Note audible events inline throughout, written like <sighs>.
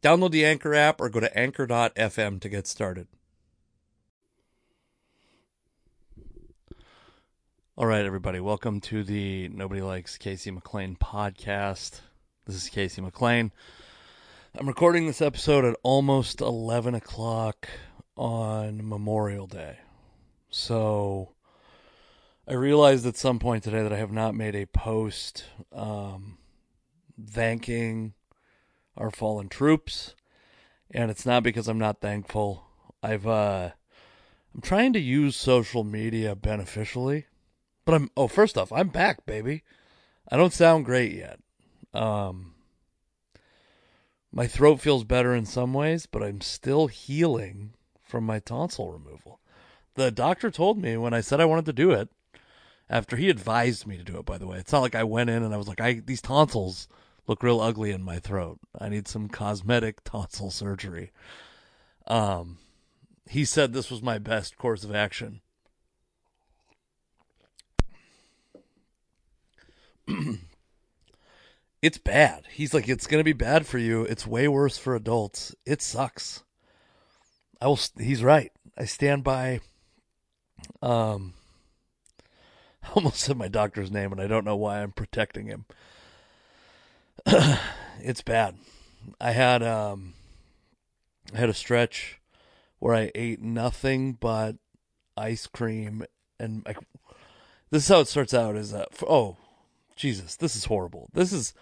Download the Anchor app or go to anchor.fm to get started. All right, everybody, welcome to the Nobody Likes Casey McLain podcast. This is Casey McLain. I'm recording this episode at almost 11 o'clock on Memorial Day. So I realized at some point today that I have not made a post um, thanking our fallen troops, and it's not because I'm not thankful. I've uh I'm trying to use social media beneficially. But I'm oh, first off, I'm back, baby. I don't sound great yet. Um my throat feels better in some ways, but I'm still healing from my tonsil removal. The doctor told me when I said I wanted to do it, after he advised me to do it, by the way. It's not like I went in and I was like, I these tonsils look real ugly in my throat. I need some cosmetic <laughs> tonsil surgery. Um, he said this was my best course of action. <clears throat> it's bad. He's like, it's gonna be bad for you. It's way worse for adults. It sucks. I will. He's right. I stand by. Um, <laughs> I almost said my doctor's name, and I don't know why I'm protecting him. <clears throat> it's bad. I had um I had a stretch where I ate nothing but ice cream and I, this is how it starts out is that oh Jesus, this is horrible. This is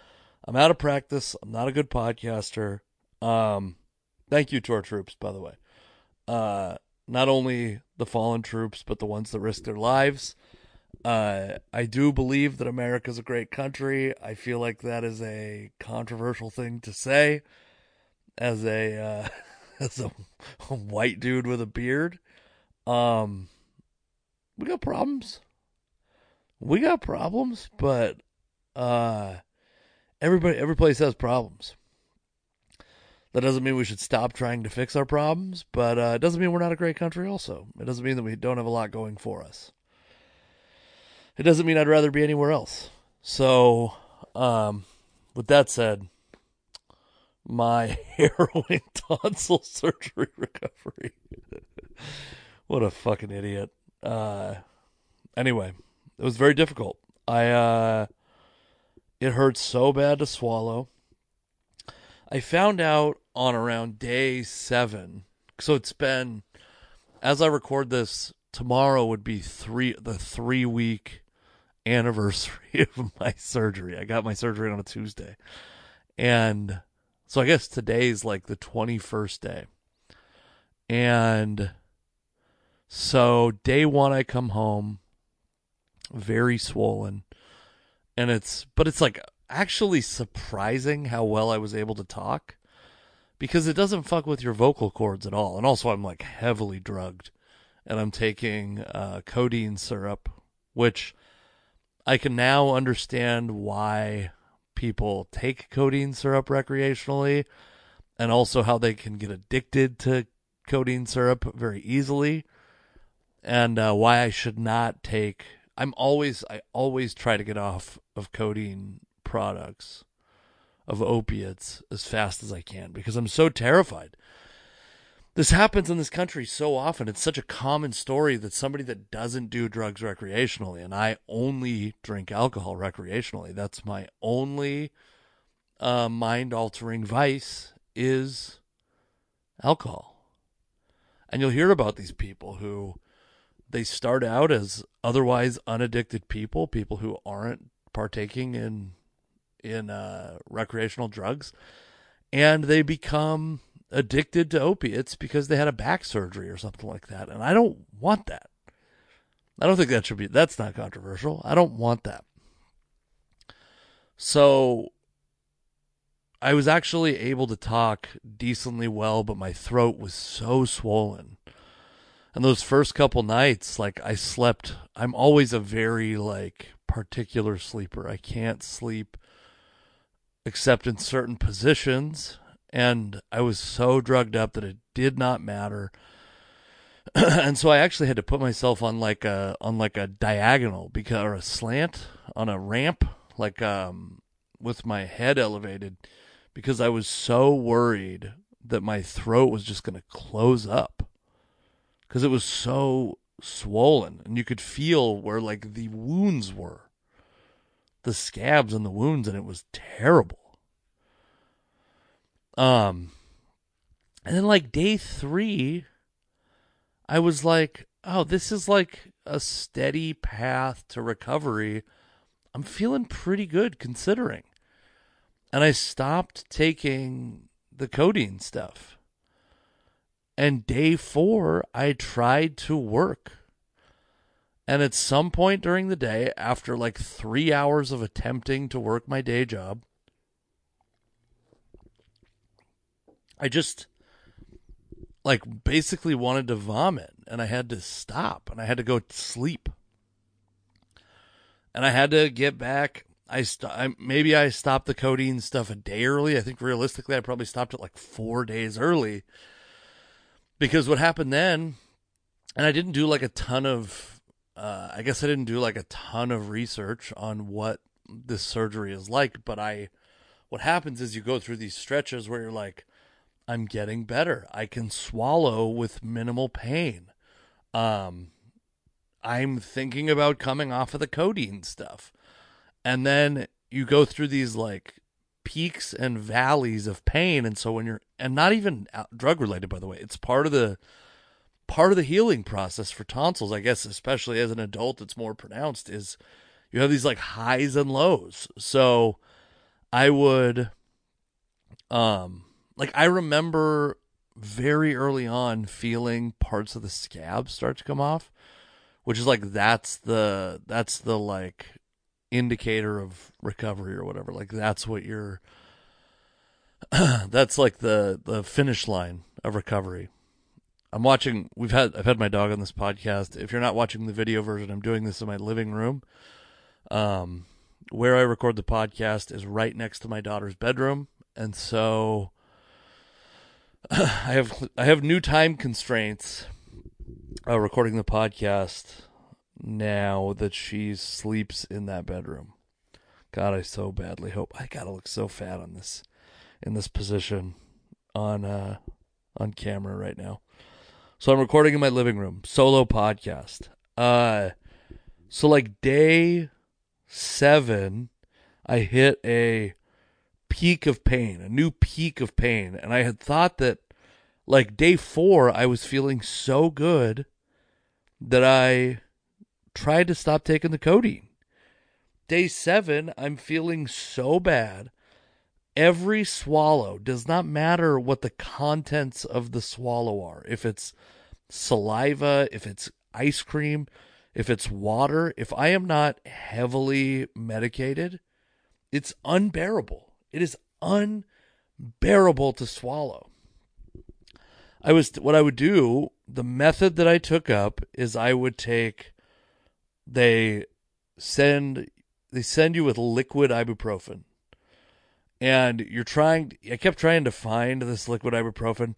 I'm out of practice. I'm not a good podcaster. Um thank you to our troops by the way. Uh not only the fallen troops but the ones that risked their lives. Uh, I do believe that America is a great country. I feel like that is a controversial thing to say as a uh, <laughs> as a, a, white dude with a beard. Um, we got problems. We got problems, but uh, everybody, every place has problems. That doesn't mean we should stop trying to fix our problems, but uh, it doesn't mean we're not a great country. Also, it doesn't mean that we don't have a lot going for us it doesn't mean I'd rather be anywhere else. So, um, with that said, my <laughs> harrowing tonsil surgery <laughs> recovery. what a fucking idiot. Uh, anyway, it was very difficult. I, uh, it hurt so bad to swallow. I found out on around day seven. So it's been, as I record this, tomorrow would be three, the three week anniversary <laughs> of my surgery. I got my surgery on a Tuesday. And so I guess today's like the 21st day. And so day one, I come home very swollen. And it's, but it's like actually surprising how well I was able to talk because it doesn't fuck with your vocal cords at all. And also, I'm like heavily drugged and I'm taking uh, codeine syrup, which I can now understand why people take codeine syrup recreationally and also how they can get addicted to codeine syrup very easily and uh, why I should not take I'm always I always try to get off of codeine products of opiates as fast as I can because I'm so terrified this happens in this country so often. It's such a common story that somebody that doesn't do drugs recreationally, and I only drink alcohol recreationally. That's my only uh, mind altering vice is alcohol. And you'll hear about these people who they start out as otherwise unaddicted people, people who aren't partaking in in uh, recreational drugs, and they become addicted to opiates because they had a back surgery or something like that. And I don't want that. I don't think that should be. That's not controversial. I don't want that. So I was actually able to talk decently well, but my throat was so swollen. And those first couple nights, like I slept, I'm always a very like particular sleeper. I can't sleep except in certain positions. And I was so drugged up that it did not matter. <clears throat> and so I actually had to put myself on like a on like a diagonal because or a slant on a ramp, like um with my head elevated because I was so worried that my throat was just going to close up because it was so swollen and you could feel where like the wounds were the scabs and the wounds and it was terrible um and then like day 3 I was like oh this is like a steady path to recovery I'm feeling pretty good considering and I stopped taking the codeine stuff. And day four, I tried to work. And at some point during the day, after like three hours of attempting to work my day job, I just like basically wanted to vomit and I had to stop and I had to go sleep. And I had to get back I, st- I maybe I stopped the codeine stuff a day early. I think realistically, I probably stopped it like four days early because what happened then, and I didn't do like a ton of, uh, I guess I didn't do like a ton of research on what this surgery is like, but I, what happens is you go through these stretches where you're like, I'm getting better. I can swallow with minimal pain. Um, I'm thinking about coming off of the codeine stuff and then you go through these like peaks and valleys of pain and so when you're and not even drug related by the way it's part of the part of the healing process for tonsils i guess especially as an adult it's more pronounced is you have these like highs and lows so i would um like i remember very early on feeling parts of the scab start to come off which is like that's the that's the like indicator of recovery or whatever. Like that's what you're <clears throat> that's like the the finish line of recovery. I'm watching we've had I've had my dog on this podcast. If you're not watching the video version, I'm doing this in my living room. Um where I record the podcast is right next to my daughter's bedroom, and so <sighs> I have I have new time constraints uh, recording the podcast now that she sleeps in that bedroom. God, I so badly hope I gotta look so fat on this in this position on uh on camera right now. So I'm recording in my living room, solo podcast. Uh so like day 7 I hit a peak of pain, a new peak of pain, and I had thought that like day 4 I was feeling so good that I tried to stop taking the codeine. Day seven, I'm feeling so bad. Every swallow does not matter what the contents of the swallow are. If it's saliva, if it's ice cream, if it's water, if I am not heavily medicated, it's unbearable. It is unbearable to swallow. I was what I would do, the method that I took up is I would take they send they send you with liquid ibuprofen. And you're trying i kept trying to find this liquid ibuprofen.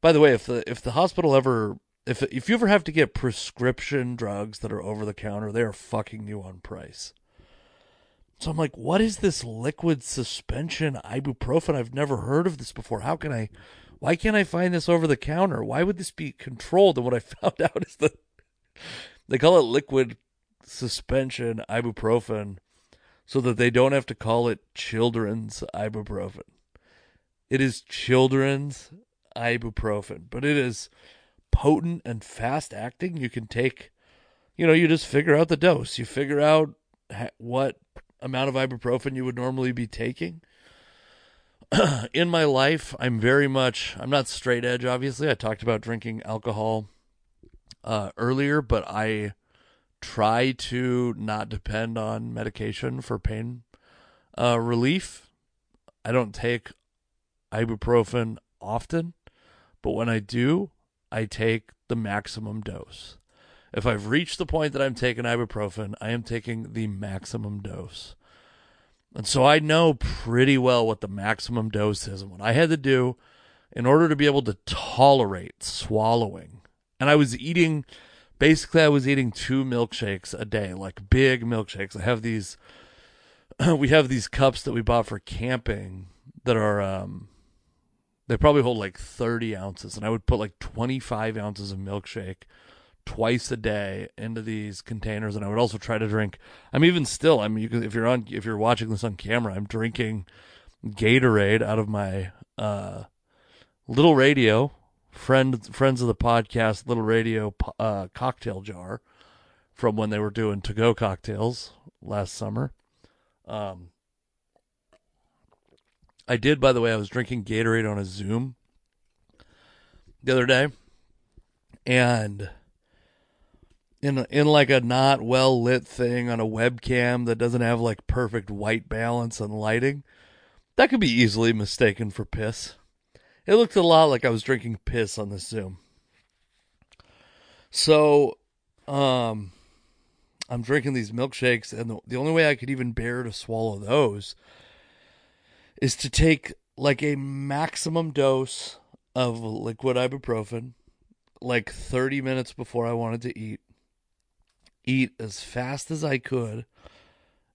By the way if the if the hospital ever if if you ever have to get prescription drugs that are over the counter they are fucking you on price so i'm like what is this liquid suspension ibuprofen i've never heard of this before how can i why can't i find this over the counter why would this be controlled and what i <laughs> found out is that they call it liquid suspension ibuprofen so that they don't have to call it children's ibuprofen. It is children's ibuprofen, but it is potent and fast acting. You can take you know, you just figure out the dose. You figure out what amount of ibuprofen you would normally be taking. <clears throat> in my life, I'm very much I'm not straight edge obviously. I talked about drinking alcohol uh, earlier, but I try to not depend on medication for pain uh, relief. I don't take ibuprofen often, but when I do, I take the maximum dose. If I've reached the point that I'm taking ibuprofen, I am taking the maximum dose. And so I know pretty well what the maximum dose is and what I had to do in order to be able to tolerate swallowing. And I was eating, basically, I was eating two milkshakes a day, like big milkshakes. I have these, <clears throat> we have these cups that we bought for camping that are, um, they probably hold like 30 ounces. And I would put like 25 ounces of milkshake twice a day into these containers and I would also try to drink I'm even still I mean you can, if you're on if you're watching this on camera I'm drinking Gatorade out of my uh, little radio friend friends of the podcast little radio uh, cocktail jar from when they were doing to go cocktails last summer. Um I did by the way I was drinking Gatorade on a Zoom the other day and in in like a not well lit thing on a webcam that doesn't have like perfect white balance and lighting, that could be easily mistaken for piss. It looked a lot like I was drinking piss on the Zoom. So, um, I'm drinking these milkshakes, and the, the only way I could even bear to swallow those is to take like a maximum dose of liquid ibuprofen, like 30 minutes before I wanted to eat eat as fast as I could.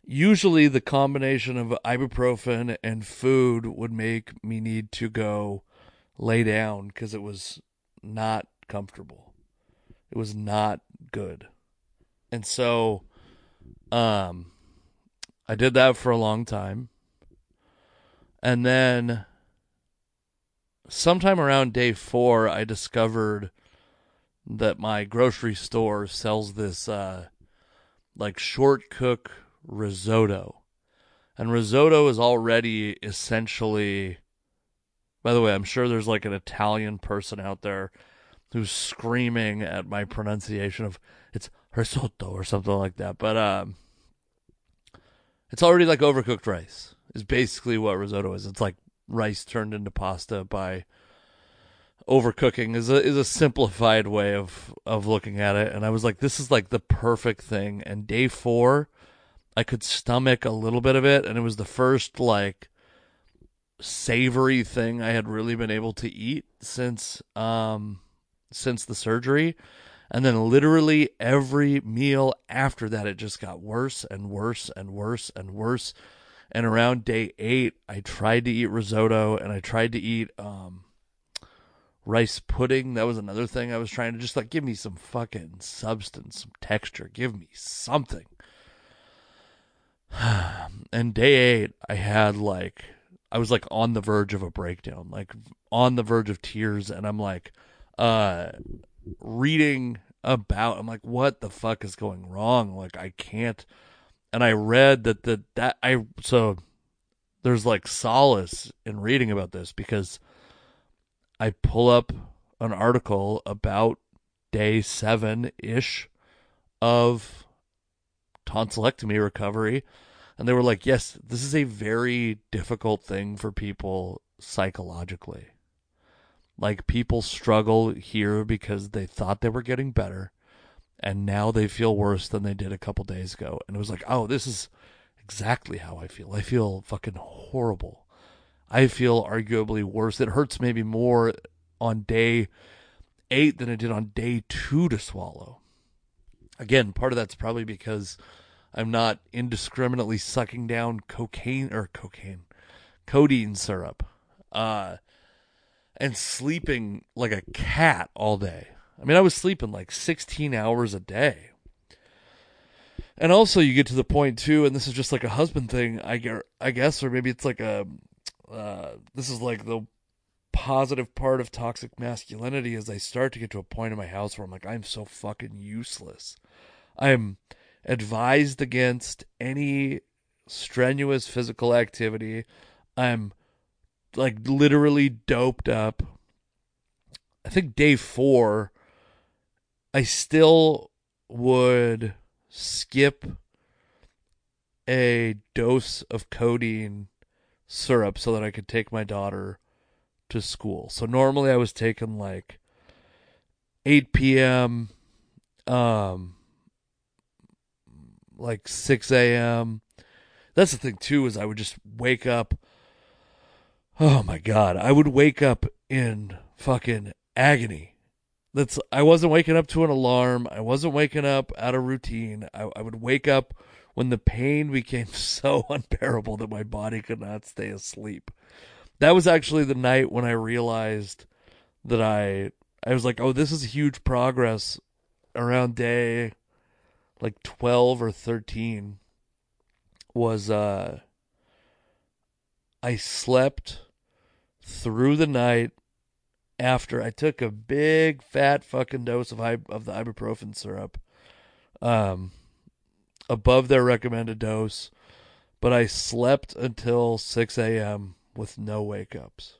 Usually, the combination of ibuprofen and food would make me need to go lay down because it was not comfortable. It was not good. And so, um, I did that for a long time. And then, sometime around day four, I discovered that my grocery store sells this uh, like short cook risotto. And risotto is already essentially by the way, I'm sure there's like an Italian person out there who's screaming at my pronunciation of it's risotto or something like that. But um it's already like overcooked rice. Is basically what risotto is. It's like rice turned into pasta by overcooking is a is a simplified way of of looking at it. And I was like this is like the perfect thing. And day 4 I could stomach a little bit of it. And it was the first like savory thing I had really been able to eat since um since the surgery. And then literally every meal after that it just got worse and worse and worse and worse. And around day 8 I tried to eat risotto and I tried to eat um rice pudding. That was another thing I was trying to just like give me some fucking substance, some texture, give me something. <sighs> and day eight, I had like, I was like on the verge of a breakdown, like on the verge of tears. And I'm like, uh, reading about, I'm like, what the fuck is going wrong? Like, I can't. And I read that the, that I, so there's like solace in reading about this because I pull up an article about day seven ish of tonsillectomy recovery. And they were like, yes, this is a very difficult thing for people psychologically. Like, people struggle here because they thought they were getting better, and now they feel worse than they did a couple days ago. And it was like, oh, this is exactly how I feel. I feel fucking horrible. I feel arguably worse. It hurts maybe more on day eight than it did on day two to swallow. Again, part of that's probably because I'm not indiscriminately sucking down cocaine or cocaine, codeine syrup, uh, and sleeping like a cat all day. I mean, I was sleeping like 16 hours a day. And also, you get to the point too, and this is just like a husband thing, I I guess, or maybe it's like a uh, this is like the positive part of toxic masculinity is I start to get to a point in my house where I'm like, I'm so fucking useless. I'm advised against any strenuous physical activity. I'm like literally doped up. I think day four, I still would skip a dose of codeine syrup so that I could take my daughter to school. So normally I was taking like 8 p.m., um, like 6 a.m. That's the thing too is I would just wake up. Oh my god, I would wake up in fucking agony. That's I wasn't waking up to an alarm. I wasn't waking up out of routine. I, I would wake up when the pain <laughs> became so unbearable that my body could not stay asleep. That was actually the night when I realized that I I was like, "Oh, this is huge progress." Around day like 12 or 13 was uh I slept through the night after I took a big fat fucking dose of of the ibuprofen syrup. Um above their recommended dose, but I slept until 6 a.m. with no wake ups.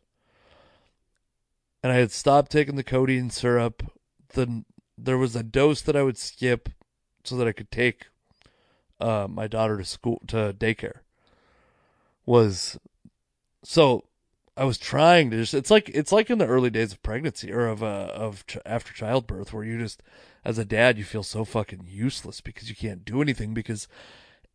And I had stopped taking the codeine syrup. The, there was a dose that I would skip so that I could take uh, my daughter to school to daycare. Was so I was trying to just it's like it's like in the early days of pregnancy or of uh, of ch- after childbirth where you just as a dad, you feel so fucking useless because you can't do anything because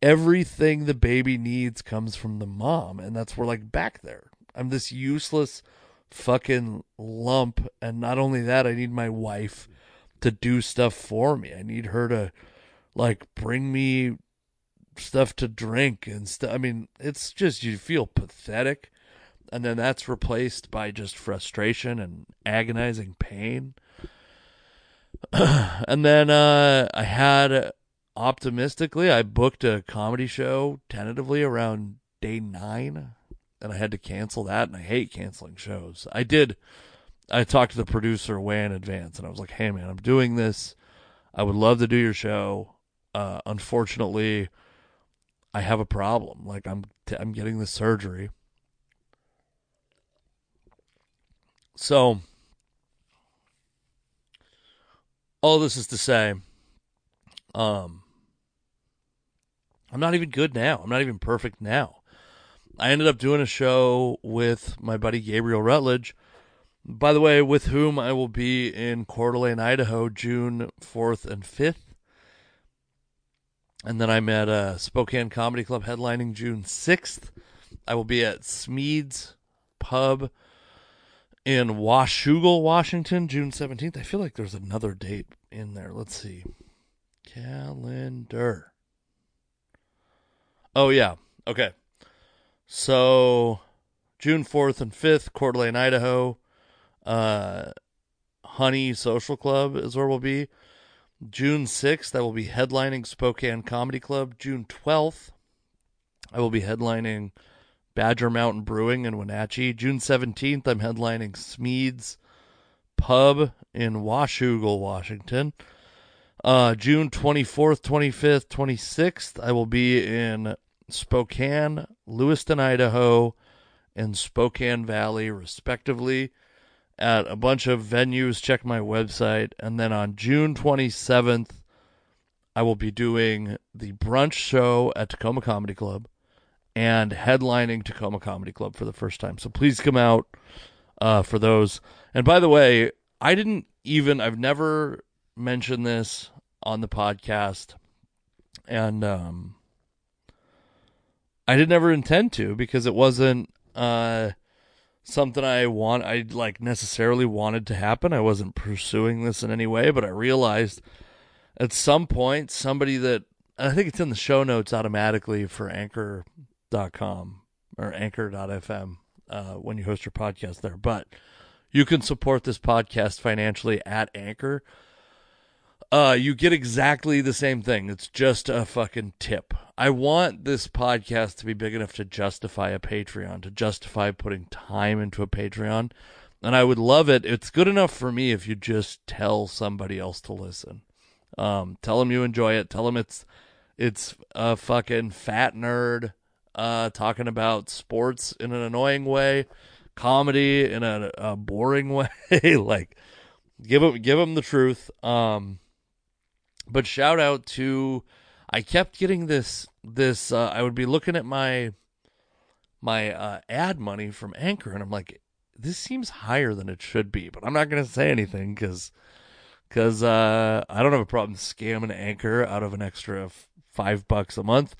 everything the baby needs comes from the mom. And that's where, like, back there, I'm this useless fucking lump. And not only that, I need my wife to do stuff for me. I need her to, like, bring me stuff to drink and stuff. I mean, it's just, you feel pathetic. And then that's replaced by just frustration and agonizing pain. <clears throat> and then uh, I had optimistically, I booked a comedy show tentatively around day nine, and I had to cancel that. And I hate canceling shows. I did. I talked to the producer way in advance, and I was like, "Hey, man, I'm doing this. I would love to do your show. Uh, unfortunately, I have a problem. Like, I'm t- I'm getting the surgery." So all this is to say, um, I'm not even good now. I'm not even perfect now. I ended up doing a show with my buddy Gabriel Rutledge, by the way, with whom I will be in Coeur d'Alene, Idaho, June 4th and 5th. And then I'm at uh, Spokane Comedy Club headlining June 6th. I will be at Smead's Pub in Washougal, Washington, June 17th. I feel like there's another date in there. Let's see. Calendar. Oh, yeah. Okay. So, June 4th and 5th, Coeur d'Alene, Idaho. Uh, Honey Social Club is where we'll be. June 6th, I will be headlining Spokane Comedy Club. June 12th, I will be headlining Badger Mountain Brewing in Wenatchee. June 17th, I'm headlining Smead's Pub in Washougal, Washington. Uh, June 24th, 25th, 26th, I will be in Spokane, Lewiston, Idaho, and Spokane Valley, respectively, at a bunch of venues. Check my website. And then on June 27th, I will be doing the brunch show at Tacoma Comedy Club and headlining Tacoma Comedy Club for the first time. So please come out uh, for those. And by the way, I didn't even, I've never mentioned this on the podcast. And um, I didn't ever intend to because it wasn't uh, something I want, I like necessarily wanted to happen. I wasn't pursuing this in any way, but I realized at some point somebody that I think it's in the show notes automatically for Anchor com or anchor.fm uh, when you host your podcast there. But you can support this podcast financially at Anchor. Uh, you get exactly the same thing. It's just a fucking tip. I want this podcast to be big enough to justify a Patreon, to justify putting time into a Patreon. And I would love it. It's good enough for me if you just tell somebody else to listen. Um, tell them you enjoy it. Tell them it's it's a fucking fat nerd uh, talking about sports in an annoying way, comedy in a, a boring <laughs> way. like, give them give them the truth. Um, but shout out to I kept getting this this uh, I would be looking at my my uh, ad money from Anchor and I'm like this seems higher than it should be, but I'm not to say anything cuz cuz uh, I don't have a problem scamming Anchor out of an extra f- 5 bucks a month.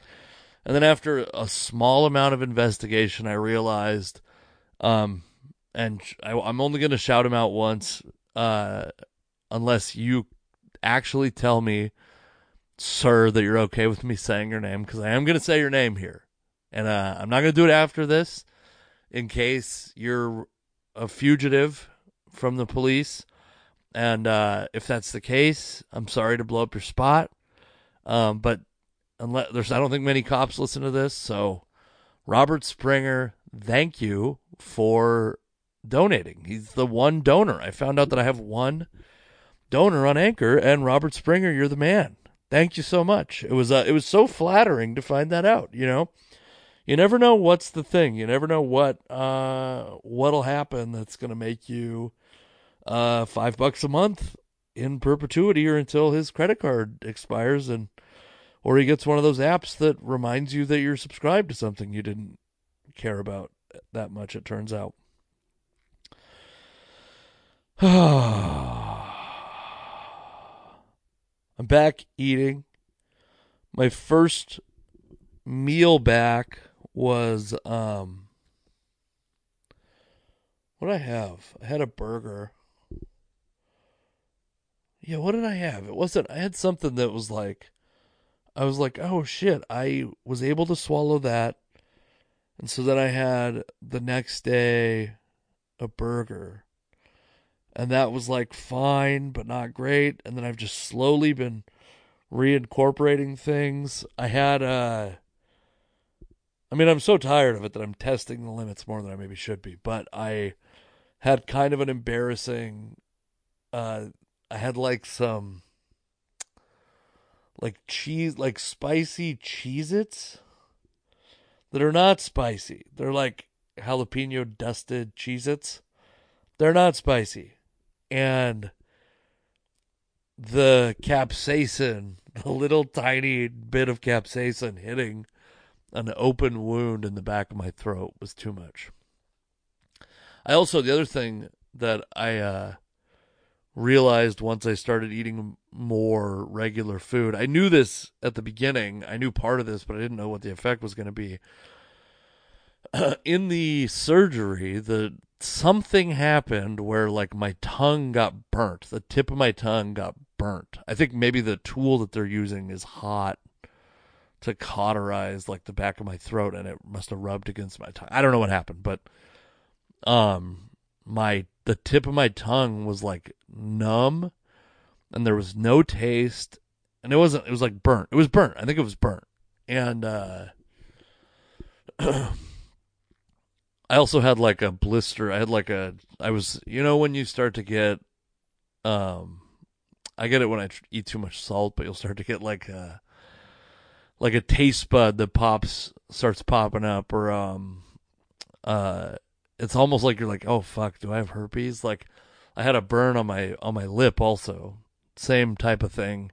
And then after a small amount of investigation I realized um and I, am only going to shout him out once uh, unless you actually tell me sir, that you're okay with me saying your name because I am going to say your name here. And uh, I'm not going to do it after this in case you're a fugitive from the police. And uh, if that's the case, I'm sorry to blow up your spot. Um, but unless there's, I don't think many cops listen to this. So, Robert Springer, thank you for donating. He's the one donor. I found out that I have one donor on Anchor, and Robert Springer, you're the man. Thank you so much. It was uh, it was so flattering to find that out. You know, you never know what's the thing. You never know what uh what'll happen that's gonna make you uh five bucks a month in perpetuity or until his credit card expires and or he gets one of those apps that reminds you that you're subscribed to something you didn't care about that much. It turns out. <sighs> I'm back eating. My first meal back was um what did I have? I had a burger. Yeah, what did I have? It wasn't I had something that was like I was like, "Oh shit, I was able to swallow that." And so then I had the next day a burger. And that was like fine but not great. And then i've just slowly been reincorporating things. I had uh i mean i'm so tired of it that i'm testing the limits more than i maybe should be but i had kind of an embarrassing uh i had like some like cheese like spicy cheez its that are not spicy. They're like jalapeno dusted cheez its they're not spicy. And the capsaicin, <laughs> the little tiny bit of capsaicin hitting an open wound in the back of my throat was too much. I also the other thing that I uh, realized once I started eating more regular food. I knew this at the beginning. I knew part of this, but I didn't know what the effect was going to be. Uh, <clears throat> in the surgery, the something happened where like my tongue got burnt. The tip of my tongue got burnt. I think maybe the tool that they're using is hot to cauterize like the back of my throat and it must have rubbed against my tongue. I don't know what happened, but um my the tip of my tongue was like numb and there was no taste and it wasn't it was like burnt. It was burnt. I think it was burnt. And uh <clears throat> I also had like a blister. I had like a I was you know when you start to get um I get it when I eat too much salt, but you'll start to get like a like a taste bud that pops starts popping up or um uh it's almost like you're like, "Oh fuck, do I have herpes?" Like I had a burn on my on my lip also. Same type of thing.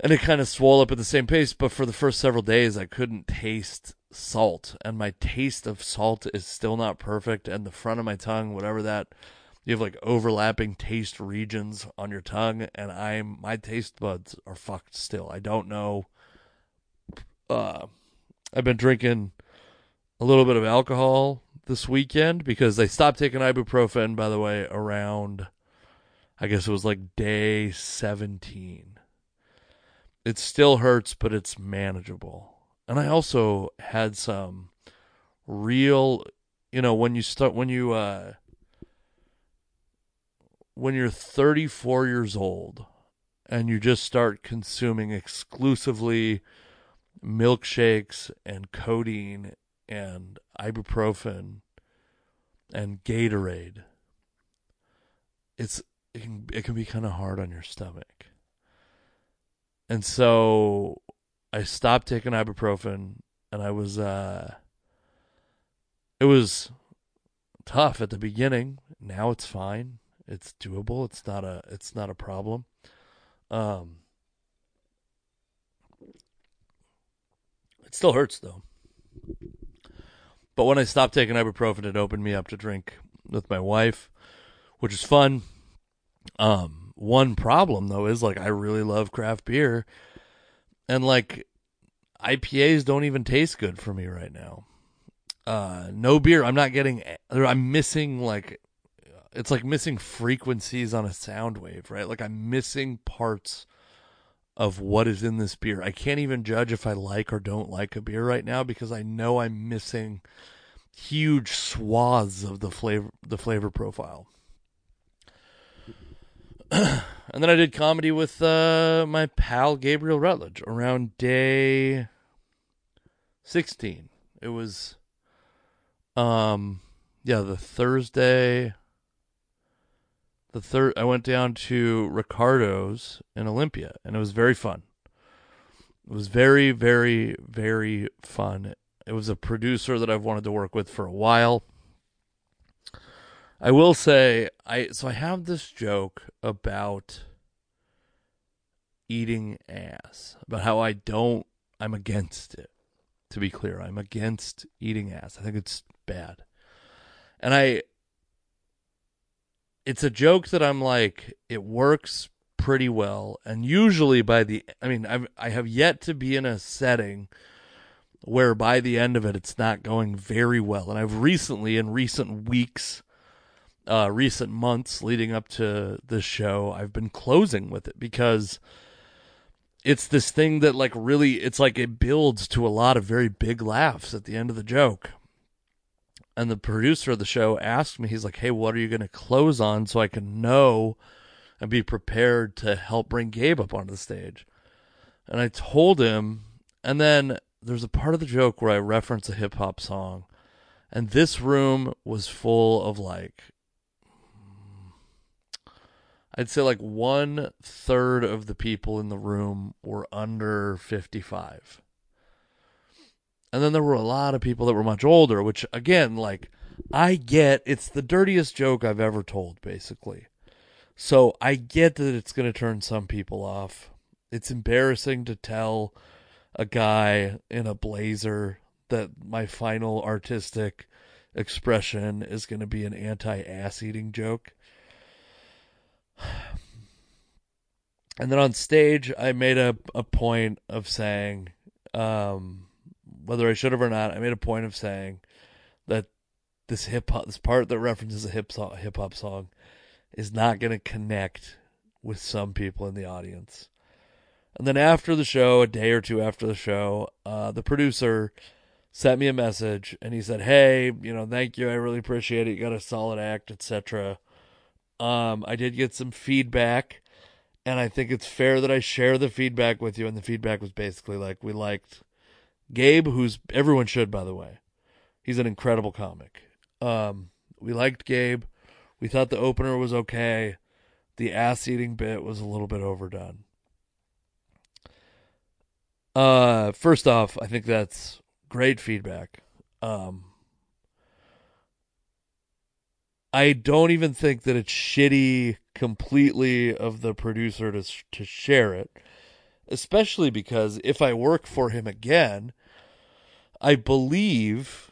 And it kind of swelled up at the same pace, but for the first several days I couldn't taste salt and my taste of salt is still not perfect and the front of my tongue whatever that you have like overlapping taste regions on your tongue and i'm my taste buds are fucked still i don't know uh i've been drinking a little bit of alcohol this weekend because they stopped taking ibuprofen by the way around i guess it was like day 17 it still hurts but it's manageable. And I also had some real, you know, when you start when you uh when you're 34 years old and you just start consuming exclusively milkshakes and codeine and ibuprofen and Gatorade, it's it can, it can be kind of hard on your stomach. and so I stopped taking ibuprofen, and I was uh, it was tough at the beginning. Now it's fine. It's doable. It's not a it's not a problem. Um, it still hurts though. But when I stopped taking ibuprofen, it opened me up to drink with my wife, which is fun. Um, one problem though is like I really love craft beer, and like IPAs don't even taste good for me right now. Uh, no beer. I'm not getting. I'm missing like. It's like missing frequencies on a sound wave, right? Like I'm missing parts of what is in this beer. I can't even judge if I like or don't like a beer right now because I know I'm missing huge swaths of the flavor the flavor profile. <clears throat> and then I did comedy with uh, my pal Gabriel Rutledge around day 16. It was um yeah, the Thursday the third I went down to Ricardo's in Olympia and it was very fun. It was very very very fun. It was a producer that I've wanted to work with for a while. I will say I so I have this joke about eating ass, about how I don't I'm against it. To be clear, I'm against eating ass. I think it's bad. And I it's a joke that I'm like it works pretty well. And usually by the I mean I've I have yet to be in a setting where by the end of it it's not going very well. And I've recently in recent weeks uh recent months leading up to this show I've been closing with it because it's this thing that like really it's like it builds to a lot of very big laughs at the end of the joke and the producer of the show asked me, he's like, "Hey, what are you going to close on so I can know and be prepared to help bring Gabe up onto the stage?" And I told him, and then there's a part of the joke where I reference a hip hop song, and this room was full of like, I'd say like one third of the people in the room were under 55 and then there were a lot of people that were much older, which again, like, I get it's the dirtiest joke I've ever told, basically. So I get that it's going to turn some people off. It's embarrassing to tell a guy in a blazer that my final artistic expression is going to be an anti ass eating joke. <sighs> And then on stage, I made a, a point of saying, um, whether I should have or not, I made a point of saying that this hip hop, this part that references a hip hip hop song, is not going to connect with some people in the audience. And then after the show, a day or two after the show, uh, the producer sent me a message and he said, "Hey, you know, thank you. I really appreciate it. You got a solid act, etc." Um, I did get some feedback, and I think it's fair that I share the feedback with you. And the feedback was basically like, we liked Gabe, who's everyone should, by the way. He's an incredible comic. Um, we liked Gabe. We thought the opener was okay. The ass eating bit was a little bit overdone. Uh, first off, I think that's great feedback. Um, I don't even think that it's shitty completely of the producer to to share it especially because if I work for him again, I believe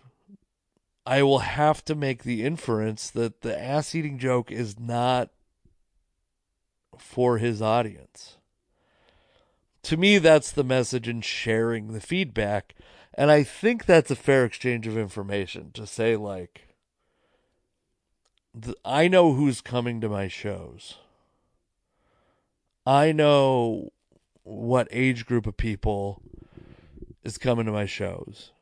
I will have to make the inference that the ass eating joke is not for his audience. To me, that's the message in sharing the feedback. And I think that's a fair exchange of information to say, like, I know who's coming to my shows. I know what age group of people is coming to my shows.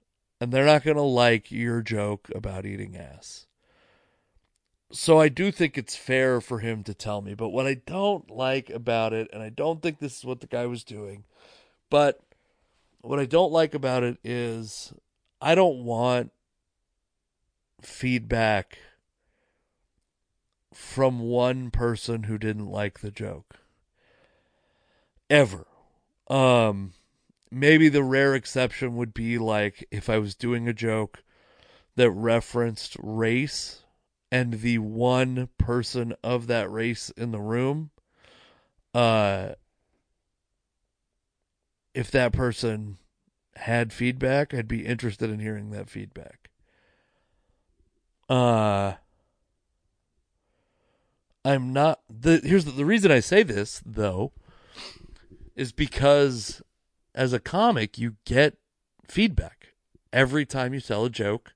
And they're not going to like your joke about eating ass. So I do think it's fair for him to tell me. But what I don't like about it, and I don't think this is what the guy was doing, but what I don't like about it is I don't want feedback from one person who didn't like the joke. Ever. Um, maybe the rare exception would be like if I was doing a joke that referenced race and the one person of that race in the room, uh, if that person had feedback, I'd be interested in hearing that feedback. Uh, I'm not the here's the, the reason I say this though is because as a comic you get feedback. Every time you tell a joke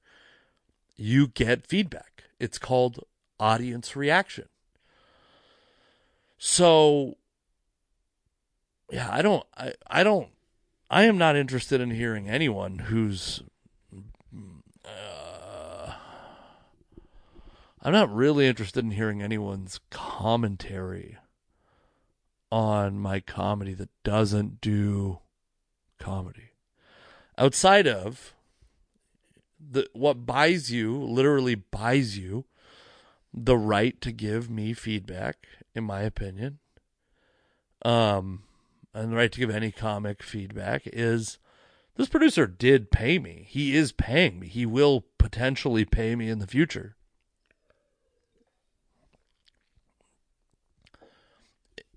you get feedback. It's called audience reaction. So yeah i don't i, I don't i am not interested in hearing anyone who's uh, i'm not really interested in hearing anyone's commentary on my comedy that doesn't do comedy. Outside of the what buys you literally buys you the right to give me feedback in my opinion um and the right to give any comic feedback is this producer did pay me. He is paying me. He will potentially pay me in the future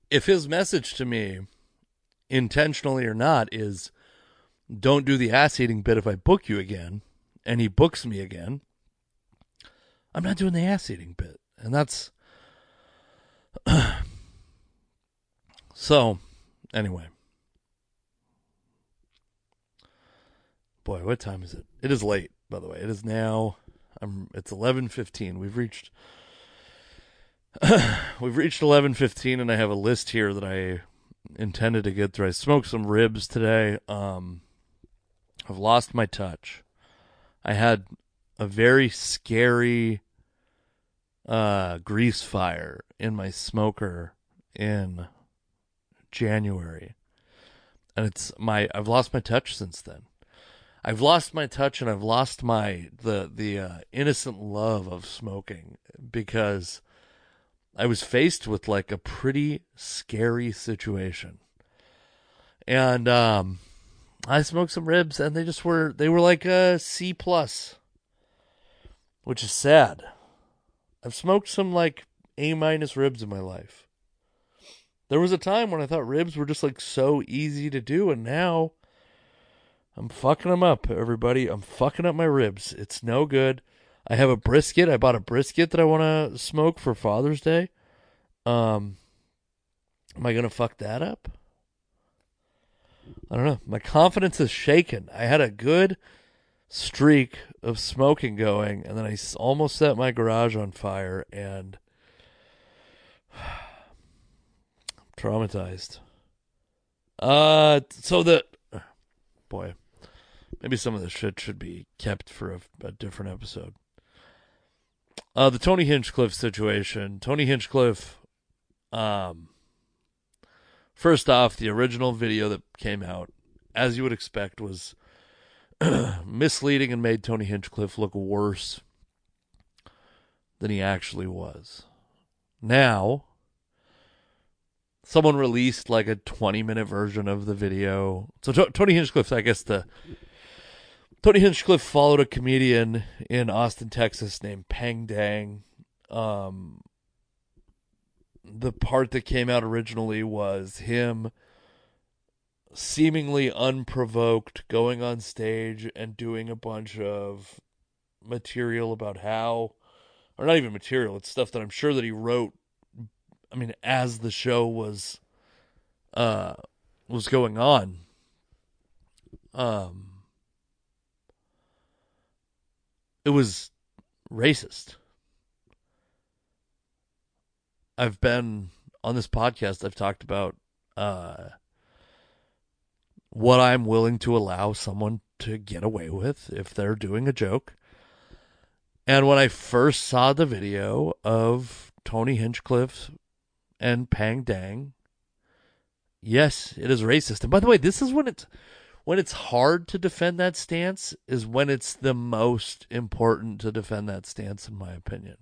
if his message to me intentionally or not is don't do the ass eating bit if I book you again and he books me again, I'm not doing the ass eating bit. And that's <clears throat> so anyway. Boy, what time is it? It is late, by the way. It is now I'm it's 11:15. We've reached <sighs> we've reached 11:15 and I have a list here that I intended to get through. I smoked some ribs today. Um I've lost my touch. I had a very scary uh, grease fire in my smoker in January. And it's my I've lost my touch since then. I've lost my touch and I've lost my the the uh, innocent love of smoking because I was faced with like a pretty scary situation. And um I smoked some ribs and they just were they were like a C plus, which is sad. I've smoked some like A minus ribs in my life. There was a time when I thought ribs were just like so easy to do, and now I'm fucking them up, everybody. I'm fucking up my ribs. It's no good. I have a brisket. I bought a brisket that I want to smoke for Father's Day. Um, am I gonna fuck that up? I don't know. My confidence is shaken. I had a good streak of smoking going, and then I almost set my garage on fire, and I'm <sighs> traumatized. Uh, so the boy, maybe some of this shit should be kept for a, a different episode. Uh, the Tony Hinchcliffe situation. Tony Hinchcliffe, um, First off, the original video that came out, as you would expect, was <clears throat> misleading and made Tony Hinchcliffe look worse than he actually was. Now, someone released like a 20 minute version of the video. So T- Tony Hinchcliffe, I guess the Tony Hinchcliffe followed a comedian in Austin, Texas named Peng Dang. Um, the part that came out originally was him seemingly unprovoked going on stage and doing a bunch of material about how or not even material it's stuff that i'm sure that he wrote i mean as the show was uh was going on um it was racist I've been on this podcast. I've talked about uh, what I'm willing to allow someone to get away with if they're doing a joke. And when I first saw the video of Tony Hinchcliffe and Peng Dang, yes, it is racist. And by the way, this is when it's when it's hard to defend that stance is when it's the most important to defend that stance in my opinion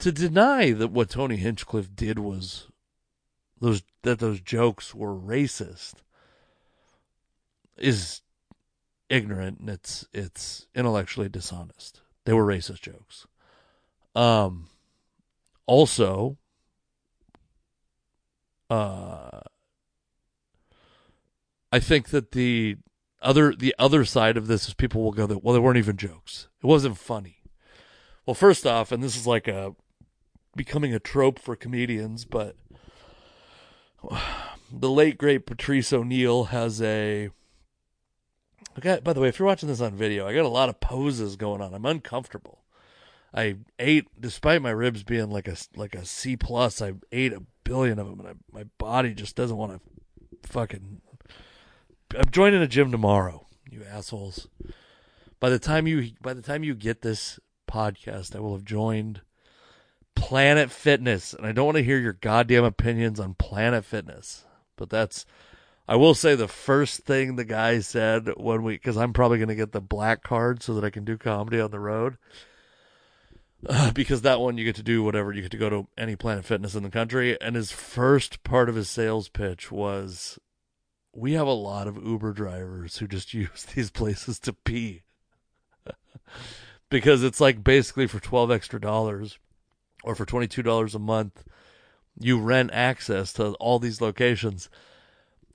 to deny that what Tony Hinchcliffe did was those that those jokes were racist is ignorant and it's it's intellectually dishonest. They were racist jokes. Um also uh I think that the other the other side of this is people will go that well they weren't even jokes. It wasn't funny. Well, first off, and this is like a becoming a trope for comedians, but <sighs> the late great Patrice O'Neal has a Okay, by the way, if you're watching this on video, I got a lot of poses going on. I'm uncomfortable. I ate, despite my ribs being like a like a C plus. I ate a billion of them, and I, my body just doesn't want to fucking. I'm joining a gym tomorrow, you assholes. By the time you by the time you get this podcast, I will have joined Planet Fitness, and I don't want to hear your goddamn opinions on Planet Fitness. But that's I will say the first thing the guy said when we, because I'm probably going to get the black card so that I can do comedy on the road. Uh, <sighs> because that one you get to do whatever you get to go to any Planet Fitness in the country. And his first part of his sales pitch was, "We have a lot of Uber drivers who just <laughs> use these places to pee." <laughs> because it's like basically for 12 extra dollars or for $22 a month you rent access to all these locations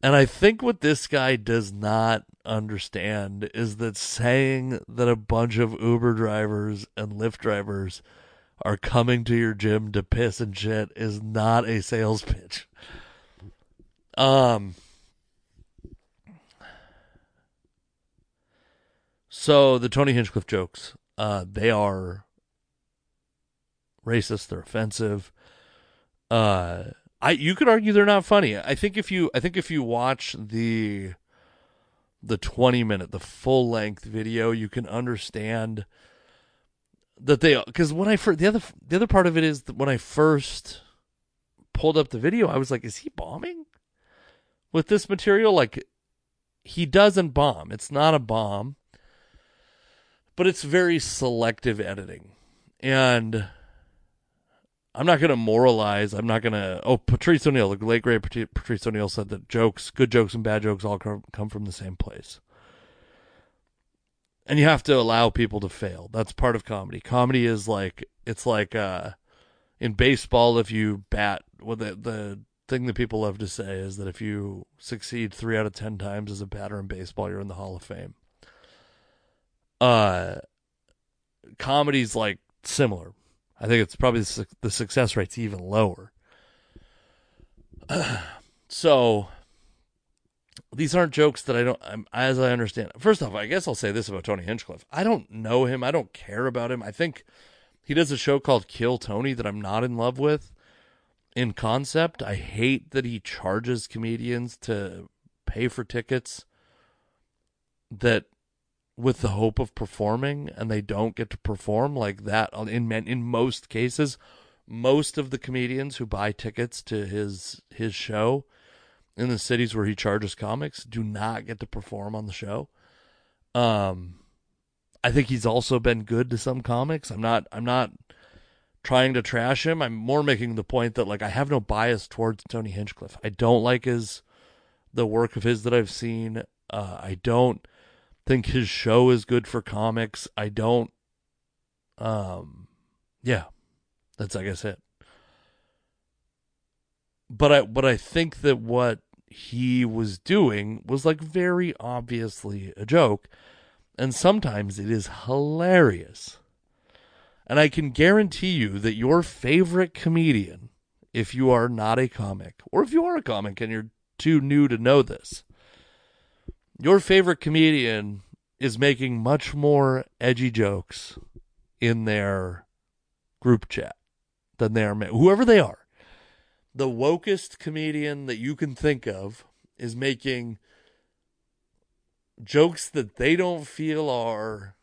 and I think what this guy does not understand is that saying that a bunch of Uber drivers and Lyft drivers are coming to your gym to piss and shit is not a sales <laughs> pitch. Um So the Tony Hinchcliffe jokes, uh, they are racist, they're offensive. Uh I you could argue they're not funny. I think if you I think if you watch the the 20 minute the full length video, you can understand that they cuz when I first the other the other part of it is that when I first pulled up the video, I was like is he bombing with this material like he doesn't bomb. It's not a bomb. But it's very selective editing. And I'm not going to moralize. I'm not going to. Oh, Patrice O'Neal, the late great Patrice O'Neal said that jokes, good jokes and bad jokes, all come, from the same place. And you have to allow people to fail. That's part of comedy. Comedy is like it's like uh, in baseball. If you bat, well, the the thing that people love to say is that if you succeed three out of ten times as a batter in baseball, you're in the Hall of Fame. Uh, comedy's like similar I think it's probably the, the success rate's even lower. <clears throat> so these aren't jokes that I don't, I'm, as I understand. First off, I guess I'll say this about Tony Hinchcliffe. I don't know him. I don't care about him. I think he does a show called Kill Tony that I'm not in love with in concept. I hate that he charges comedians to pay for tickets that with the hope of performing and they don't get to perform like that in in most cases most of the comedians who buy tickets to his his show in the cities where he charges comics do not get to perform on the show. Um i think he's also been good to some comics. I'm not i'm not trying to trash him. I'm more making the point that like i have no bias towards tony hinchcliffe. I don't like his the work of his that i've seen. Uh i don't think his show is good for comics. I don't um yeah. That's I guess it. But I but I think that what he was doing was like very obviously a joke and sometimes it is hilarious. And I can guarantee you that your favorite comedian, if you are not a comic, or if you are a comic and you're too new to know this, your favorite comedian is making much more edgy jokes in their group chat than they are whoever they are. The wokest comedian that you can think of is making jokes that they don't feel are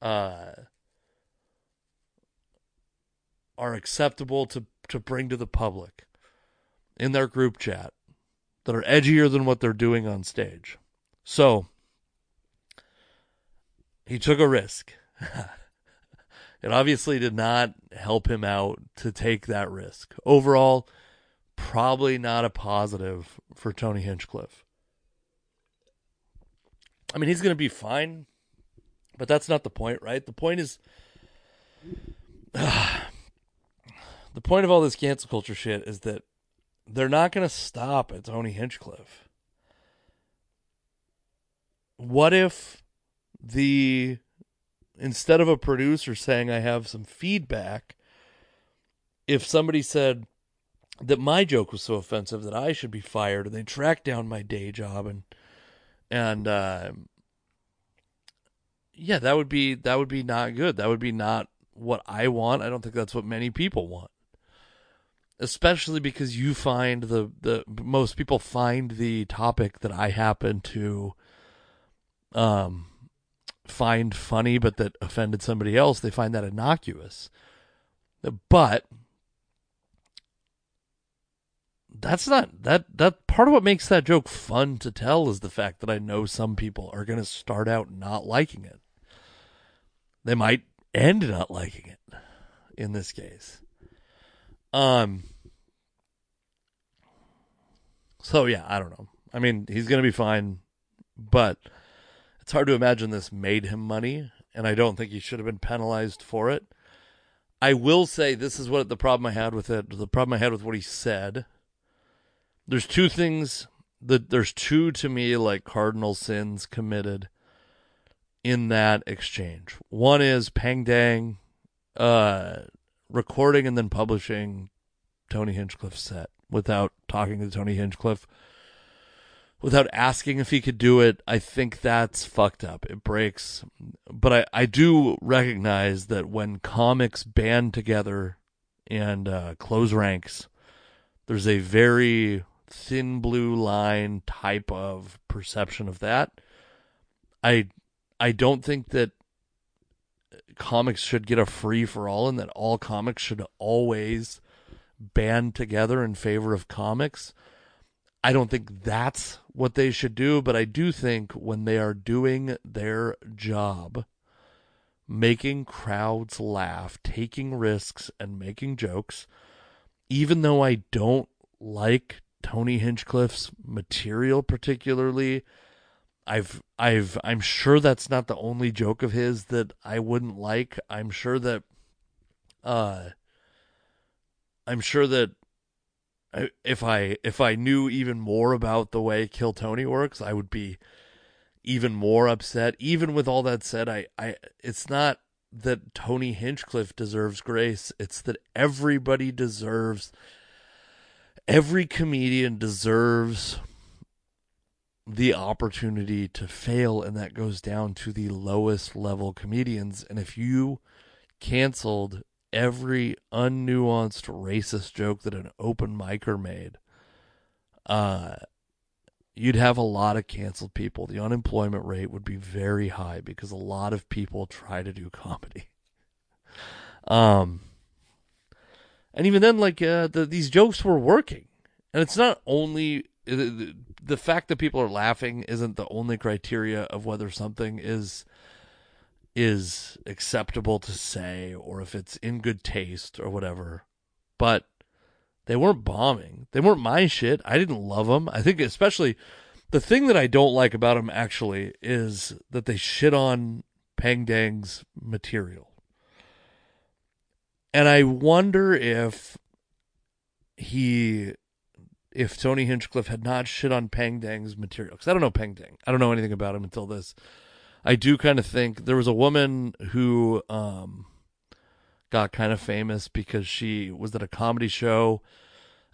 uh are acceptable to to bring to the public in their group chat that are edgier than what they're doing on stage. So, he took a risk. <laughs> it obviously did not help him out to take that risk. Overall, probably not a positive for Tony Hinchcliffe. I mean, he's going to be fine, but that's not the point, right? The point is <sighs> the point of all this cancel culture shit is that they're not going to stop at Tony Hinchcliffe. What if the instead of a producer saying I have some feedback, if somebody said that my joke was so offensive that I should be fired, and they tracked down my day job and and uh, yeah, that would be that would be not good. That would be not what I want. I don't think that's what many people want. Especially because you find the the most people find the topic that I happen to um find funny but that offended somebody else, they find that innocuous. But that's not that that part of what makes that joke fun to tell is the fact that I know some people are going to start out not liking it. They might end not liking it in this case. Um so yeah, I don't know. I mean, he's going to be fine, but it's hard to imagine this made him money, and I don't think he should have been penalized for it. I will say this is what the problem I had with it. The problem I had with what he said there's two things that there's two to me like cardinal sins committed in that exchange. One is Peng Dang uh, recording and then publishing Tony Hinchcliffe's set without talking to Tony Hinchcliffe, without asking if he could do it. I think that's fucked up. It breaks. But I, I do recognize that when comics band together and uh, close ranks, there's a very thin blue line type of perception of that. I I don't think that comics should get a free for all and that all comics should always band together in favor of comics. I don't think that's what they should do, but I do think when they are doing their job, making crowds laugh, taking risks, and making jokes, even though I don't like Tony Hinchcliffe's material particularly. I've I've I'm sure that's not the only joke of his that I wouldn't like. I'm sure that uh I'm sure that if I if I knew even more about the way Kill Tony works, I would be even more upset. Even with all that said, I, I it's not that Tony Hinchcliffe deserves grace. It's that everybody deserves every comedian deserves the opportunity to fail, and that goes down to the lowest level comedians. And if you canceled every unnuanced racist joke that an open micer made, uh, you'd have a lot of canceled people. The unemployment rate would be very high because a lot of people try to do <laughs> comedy. Um, and even then, like uh, the, these jokes were working, and it's not only the, the fact that people are laughing isn't the only criteria of whether something is is acceptable to say or if it's in good taste or whatever. But they weren't bombing. They weren't my shit. I didn't love them. I think especially the thing that I don't like about them actually is that they shit on Peng Dang's material. And I wonder if he, if Tony Hinchcliffe had not shit on Peng Dang's material, because I don't know Peng Dang. I don't know anything about him until this. I do kind of think there was a woman who um, got kind of famous because she was at a comedy show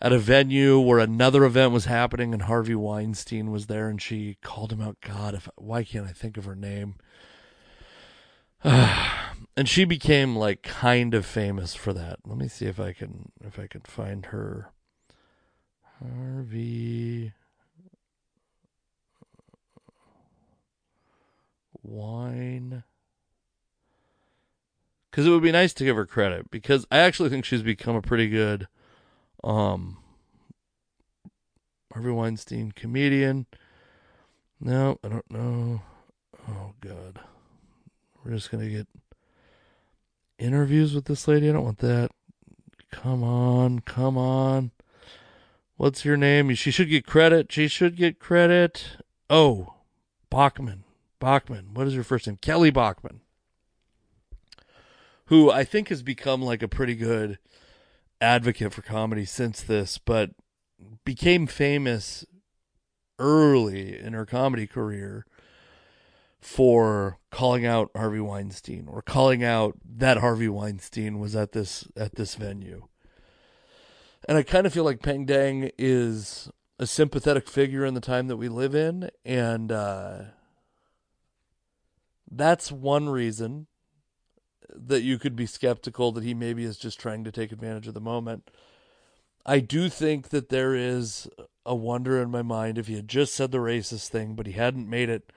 at a venue where another event was happening and Harvey Weinstein was there and she called him out. God, if why can't I think of her name? <sighs> and she became like kind of famous for that. Let me see if I can if I can find her. Harvey Wine. Because it would be nice to give her credit because I actually think she's become a pretty good um Harvey Weinstein comedian. No, I don't know. Oh god. We're just gonna get interviews with this lady. I don't want that. Come on, come on. What's your name? She should get credit. She should get credit. Oh, Bachman. Bachman. What is her first name? Kelly Bachman. Who I think has become like a pretty good advocate for comedy since this, but became famous early in her comedy career for calling out Harvey Weinstein or calling out that Harvey Weinstein was at this at this venue. And I kind of feel like Peng Dang is a sympathetic figure in the time that we live in and uh, that's one reason that you could be skeptical that he maybe is just trying to take advantage of the moment. I do think that there is a wonder in my mind if he had just said the racist thing, but he hadn't made it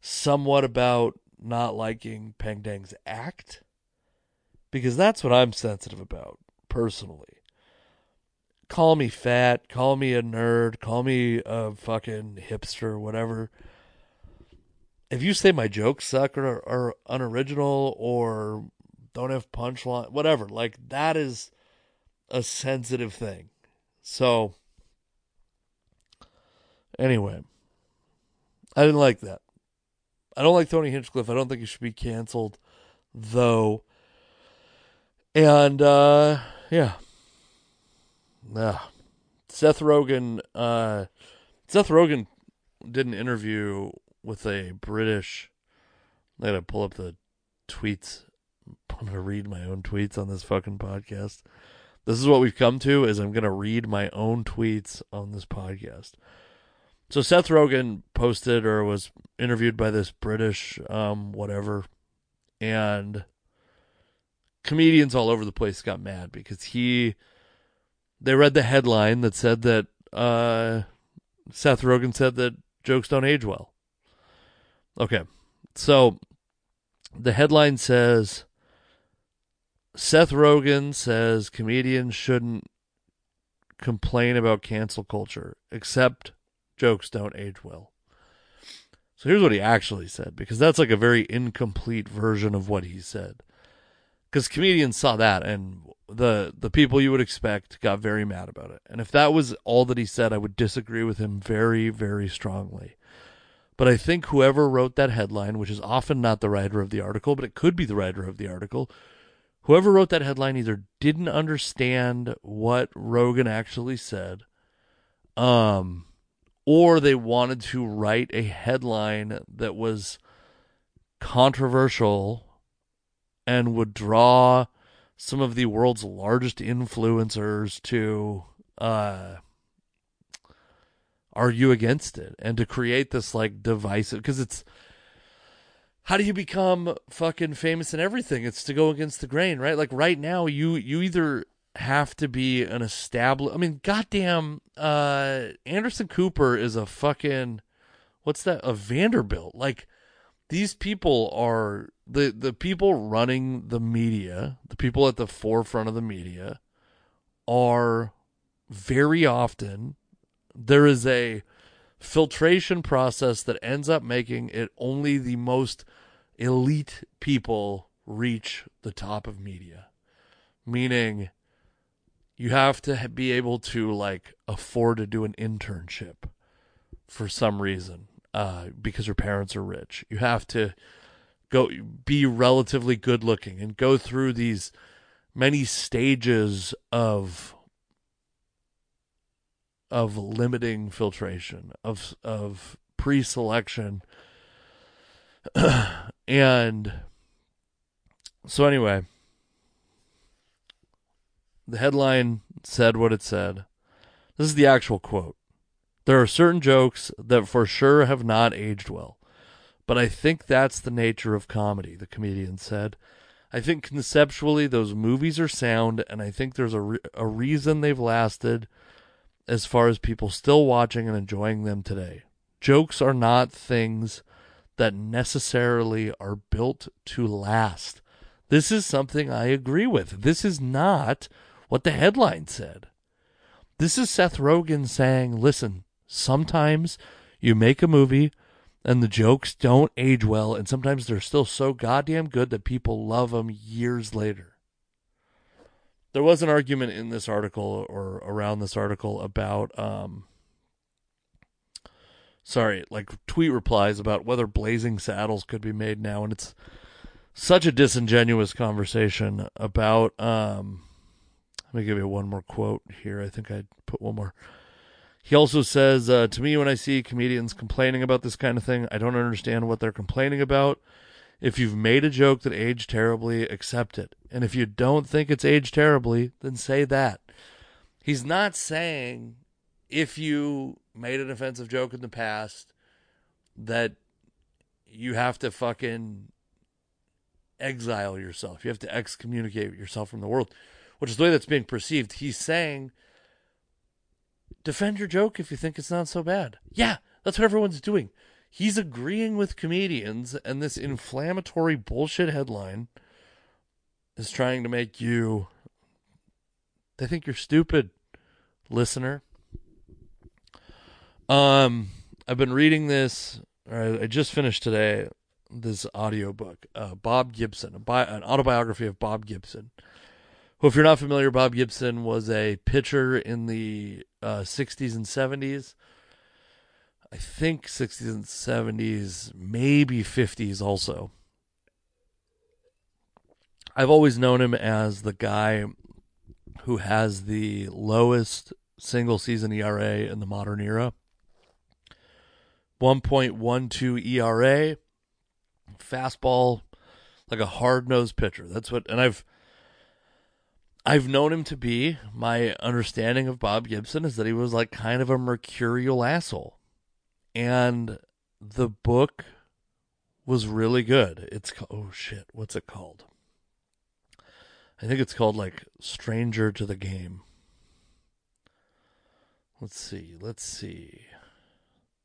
somewhat about not liking Peng Dang's act because that's what I'm sensitive about personally. Call me fat, call me a nerd, call me a fucking hipster, whatever. If you say my jokes suck or are unoriginal or don't have punchline, whatever, like that is a sensitive thing. So, anyway, I didn't like that. I don't like Tony Hinchcliffe. I don't think he should be canceled, though. And uh, yeah, yeah. Seth Rogen. Uh, Seth Rogen did an interview with a British. I gotta pull up the tweets. I'm gonna read my own tweets on this fucking podcast. This is what we've come to. Is I'm gonna read my own tweets on this podcast. So Seth Rogen posted or was interviewed by this British um whatever and comedians all over the place got mad because he they read the headline that said that uh Seth Rogen said that jokes don't age well. Okay. So the headline says Seth Rogen says comedians shouldn't complain about cancel culture except jokes don't age well. So here's what he actually said, because that's like a very incomplete version of what he said. Because comedians saw that, and the the people you would expect got very mad about it. And if that was all that he said, I would disagree with him very, very strongly. But I think whoever wrote that headline, which is often not the writer of the article, but it could be the writer of the article, whoever wrote that headline either didn't understand what Rogen actually said, um, or they wanted to write a headline that was controversial and would draw some of the world's largest influencers to uh, argue against it and to create this like divisive because it's how do you become fucking famous and everything it's to go against the grain right like right now you you either have to be an established. I mean, goddamn, uh, Anderson Cooper is a fucking what's that? A Vanderbilt. Like these people are the the people running the media, the people at the forefront of the media, are very often there is a filtration process that ends up making it only the most elite people reach the top of media meaning you have to be able to like afford to do an internship for some reason uh, because your parents are rich. You have to go be relatively good looking and go through these many stages of of limiting filtration of of pre-selection <clears throat> and so anyway the headline said what it said. This is the actual quote. There are certain jokes that for sure have not aged well, but I think that's the nature of comedy, the comedian said. I think conceptually those movies are sound, and I think there's a, re- a reason they've lasted as far as people still watching and enjoying them today. Jokes are not things that necessarily are built to last. This is something I agree with. This is not what the headline said. This is Seth Rogen saying, listen, sometimes you make a movie and the jokes don't age well, and sometimes they're still so goddamn good that people love them years later. There was an argument in this article or around this article about um sorry, like tweet replies about whether blazing saddles could be made now and it's such a disingenuous conversation about um let me give you one more quote here. I think I put one more. He also says, uh, to me, when I see comedians complaining about this kind of thing, I don't understand what they're complaining about. If you've made a joke that aged terribly, accept it. And if you don't think it's aged terribly, then say that. He's not saying if you made an offensive joke in the past that you have to fucking exile yourself. You have to excommunicate yourself from the world which is the way that's being perceived. He's saying, defend your joke if you think it's not so bad. Yeah, that's what everyone's doing. He's agreeing with comedians, and this inflammatory bullshit headline is trying to make you. They think you're stupid, listener. Um, I've been reading this. I just finished today this audiobook, uh, Bob Gibson, bi- an autobiography of Bob Gibson. Well, if you're not familiar, Bob Gibson was a pitcher in the uh, 60s and 70s. I think 60s and 70s, maybe 50s also. I've always known him as the guy who has the lowest single season ERA in the modern era. 1.12 ERA, fastball, like a hard nosed pitcher. That's what, and I've I've known him to be. My understanding of Bob Gibson is that he was like kind of a mercurial asshole. And the book was really good. It's oh shit, what's it called? I think it's called like Stranger to the Game. Let's see. Let's see.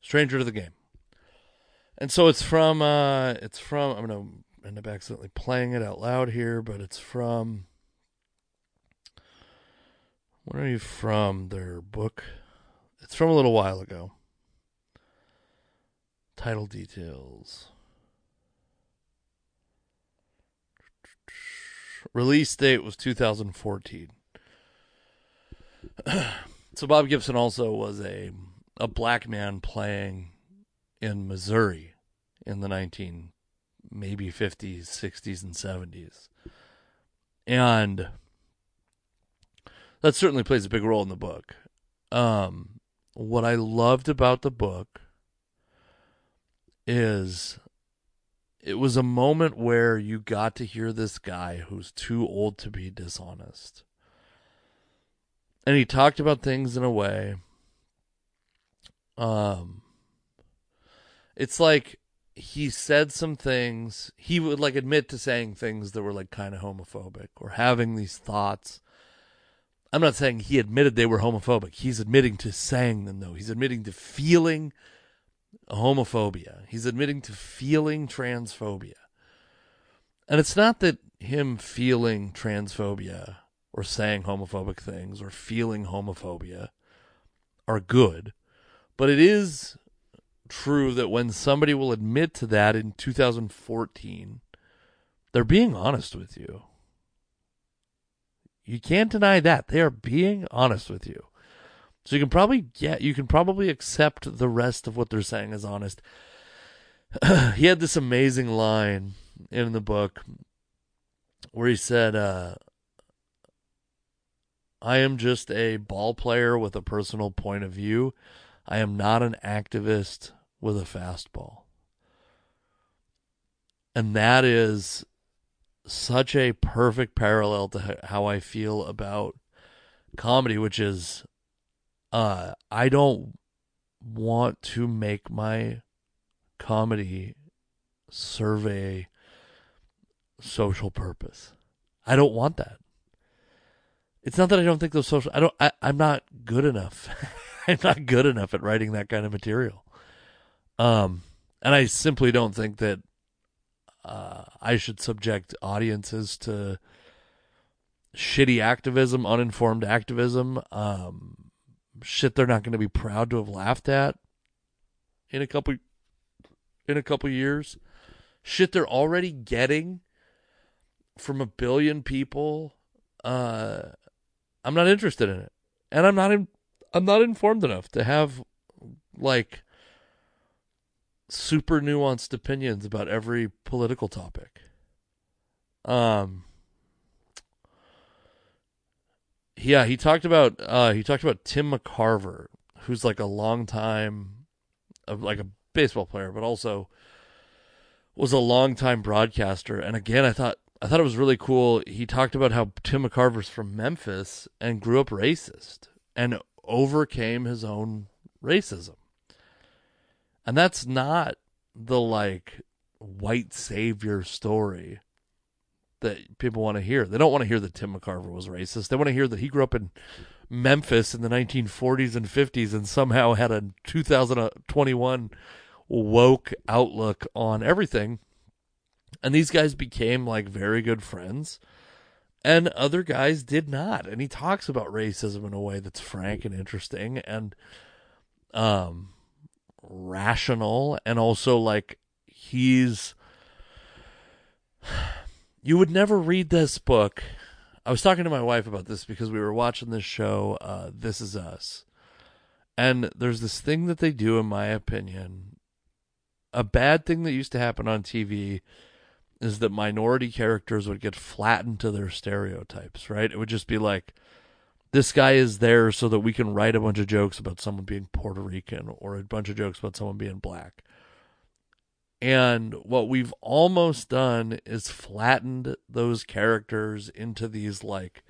Stranger to the Game. And so it's from uh it's from I'm going to end up accidentally playing it out loud here, but it's from where are you from? Their book. It's from a little while ago. Title details. Release date was 2014. <clears throat> so Bob Gibson also was a a black man playing in Missouri in the 19 maybe 50s, 60s and 70s. And that certainly plays a big role in the book. Um, what I loved about the book is it was a moment where you got to hear this guy who's too old to be dishonest. And he talked about things in a way um it's like he said some things he would like admit to saying things that were like kind of homophobic or having these thoughts I'm not saying he admitted they were homophobic. He's admitting to saying them, though. He's admitting to feeling homophobia. He's admitting to feeling transphobia. And it's not that him feeling transphobia or saying homophobic things or feeling homophobia are good, but it is true that when somebody will admit to that in 2014, they're being honest with you. You can't deny that. They are being honest with you. So you can probably get, you can probably accept the rest of what they're saying as honest. <clears throat> he had this amazing line in the book where he said, uh, I am just a ball player with a personal point of view. I am not an activist with a fastball. And that is such a perfect parallel to how I feel about comedy, which is uh, I don't want to make my comedy survey social purpose. I don't want that. It's not that I don't think those social. I don't. I, I'm not good enough. <laughs> I'm not good enough at writing that kind of material. Um, and I simply don't think that uh, I should subject audiences to shitty activism, uninformed activism, um, shit they're not going to be proud to have laughed at in a couple in a couple years, shit they're already getting from a billion people uh, I'm not interested in it, and I'm not in, I'm not informed enough to have like super nuanced opinions about every political topic. Um, yeah, he talked about uh, he talked about Tim McCarver, who's like a long time, like a baseball player, but also was a long time broadcaster. And again, I thought I thought it was really cool. He talked about how Tim McCarver's from Memphis and grew up racist and overcame his own racism. And that's not the like white savior story that people want to hear. They don't want to hear that Tim McCarver was racist. They want to hear that he grew up in Memphis in the 1940s and 50s and somehow had a 2021 woke outlook on everything and these guys became like very good friends. And other guys did not. And he talks about racism in a way that's frank and interesting and um rational and also like he's you would never read this book. I was talking to my wife about this because we were watching this show, uh, This Is Us. And there's this thing that they do, in my opinion, a bad thing that used to happen on TV is that minority characters would get flattened to their stereotypes, right? It would just be like, this guy is there so that we can write a bunch of jokes about someone being Puerto Rican or a bunch of jokes about someone being black. And what we've almost done is flattened those characters into these like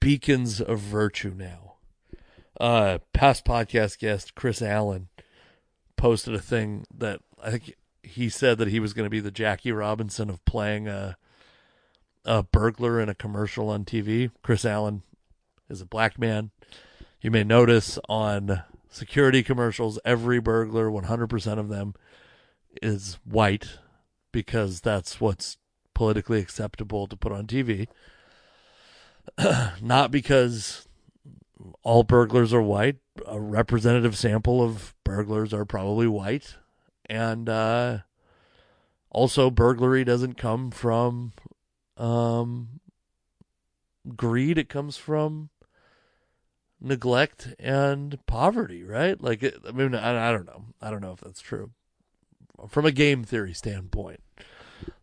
beacons of virtue now. Uh, past podcast guest Chris Allen posted a thing that I think he said that he was going to be the Jackie Robinson of playing a a burglar in a commercial on TV. Chris Allen is a black man. You may notice on security commercials, every burglar, 100% of them, is white because that's what's politically acceptable to put on TV. <clears throat> Not because all burglars are white. A representative sample of burglars are probably white and uh, also burglary doesn't come from um, greed; it comes from neglect and poverty, right? Like, it, I mean, I, I don't know. I don't know if that's true from a game theory standpoint.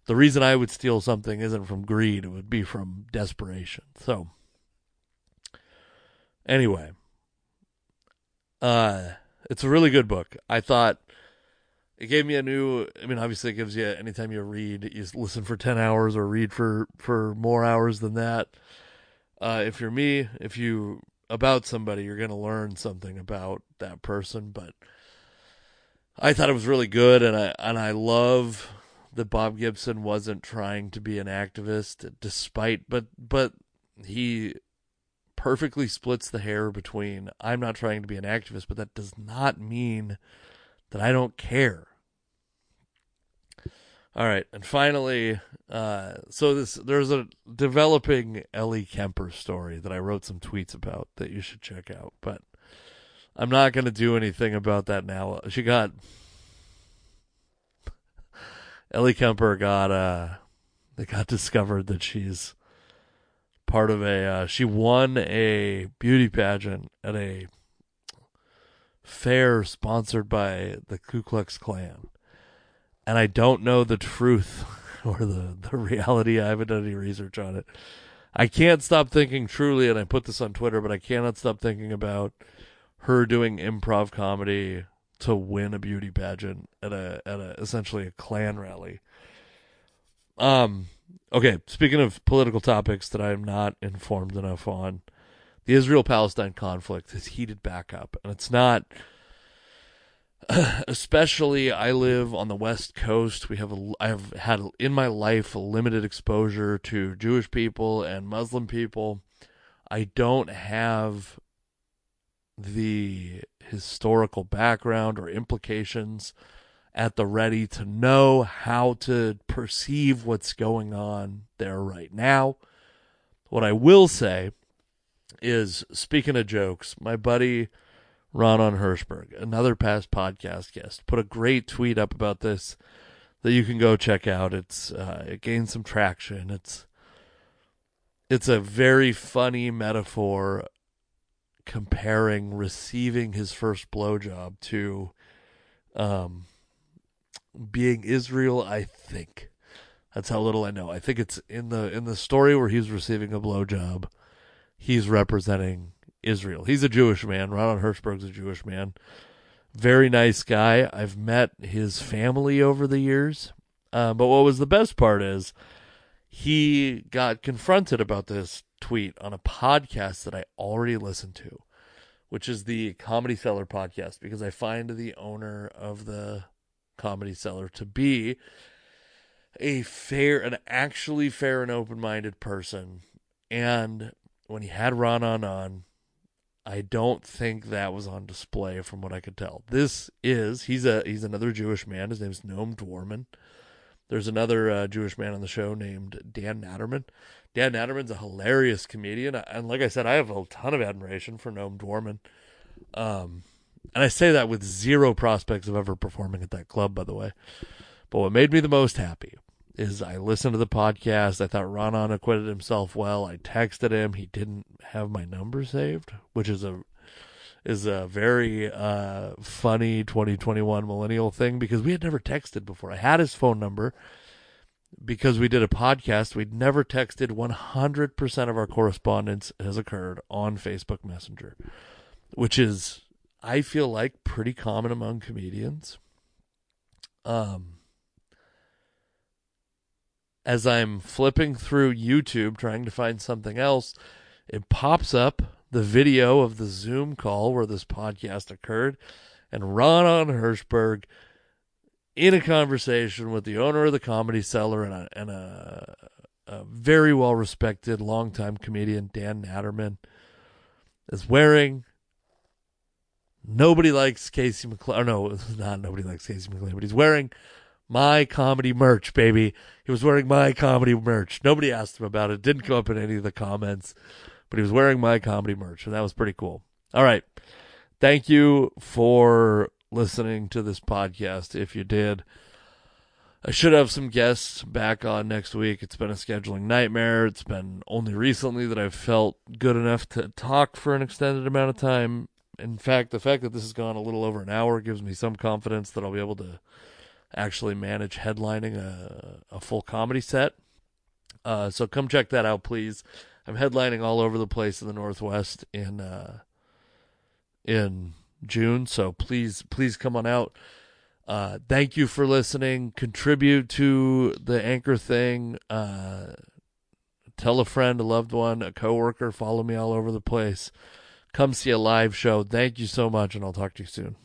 The reason I would steal something isn't from greed; it would be from desperation. So, anyway, uh, it's a really good book. I thought it gave me a new i mean obviously it gives you anytime you read you listen for 10 hours or read for for more hours than that uh, if you're me if you about somebody you're going to learn something about that person but i thought it was really good and i and i love that bob gibson wasn't trying to be an activist despite but but he perfectly splits the hair between i'm not trying to be an activist but that does not mean that I don't care. All right, and finally, uh, so this there's a developing Ellie Kemper story that I wrote some tweets about that you should check out, but I'm not going to do anything about that now. She got Ellie Kemper got uh they got <laughs> discovered that she's part of a uh, she won a beauty pageant at a fair sponsored by the Ku Klux Klan. And I don't know the truth <laughs> or the, the reality. I haven't done any research on it. I can't stop thinking truly, and I put this on Twitter, but I cannot stop thinking about her doing improv comedy to win a beauty pageant at a at a essentially a Klan rally. Um okay, speaking of political topics that I am not informed enough on, the Israel Palestine conflict has heated back up, and it's not. <sighs> Especially, I live on the West Coast. We have a, I have had in my life a limited exposure to Jewish people and Muslim people. I don't have the historical background or implications at the ready to know how to perceive what's going on there right now. What I will say is speaking of jokes, my buddy Ronald Hirschberg, another past podcast guest, put a great tweet up about this that you can go check out. It's uh, it gained some traction. It's it's a very funny metaphor comparing receiving his first blowjob to um, being Israel. I think that's how little I know. I think it's in the in the story where he's receiving a blowjob. He's representing Israel. He's a Jewish man. Ronald Hirschberg's a Jewish man. Very nice guy. I've met his family over the years. Uh, but what was the best part is he got confronted about this tweet on a podcast that I already listened to, which is the Comedy Cellar podcast, because I find the owner of the Comedy Cellar to be a fair, an actually fair and open minded person. And when he had Ron on on, I don't think that was on display from what I could tell. This is he's a he's another Jewish man. His name's Noam Dworman. There's another uh, Jewish man on the show named Dan Naturman. Dan Naturman's a hilarious comedian, and like I said, I have a ton of admiration for Noam Dworman. Um, and I say that with zero prospects of ever performing at that club, by the way. But what made me the most happy is I listened to the podcast. I thought Ronald acquitted himself well. I texted him. He didn't have my number saved, which is a is a very uh, funny 2021 millennial thing because we had never texted before. I had his phone number because we did a podcast. We'd never texted. 100% of our correspondence has occurred on Facebook Messenger, which is, I feel like, pretty common among comedians. Um, as I'm flipping through YouTube trying to find something else, it pops up the video of the Zoom call where this podcast occurred, and Ronald Hirschberg in a conversation with the owner of the Comedy Cellar and a, and a, a very well respected longtime comedian, Dan Naturman, is wearing. Nobody likes Casey McLain. No, <laughs> not nobody likes Casey McLain, but he's wearing my comedy merch, baby. He was wearing my comedy merch. Nobody asked him about it. Didn't come up in any of the comments but he was wearing my comedy merch, and that was pretty cool. All right. Thank you for listening to this podcast. If you did, I should have some guests back on next week. It's been a scheduling nightmare. It's been only recently that I've felt good enough to talk for an extended amount of time. In fact, the fact that this has gone a little over an hour gives me some confidence that I'll be able to actually manage headlining a, a full comedy set. Uh, so come check that out, please. I'm headlining all over the place in the Northwest in uh, in June. So please, please come on out. Uh, thank you for listening. Contribute to the anchor thing. Uh, tell a friend, a loved one, a coworker. Follow me all over the place. Come see a live show. Thank you so much, and I'll talk to you soon.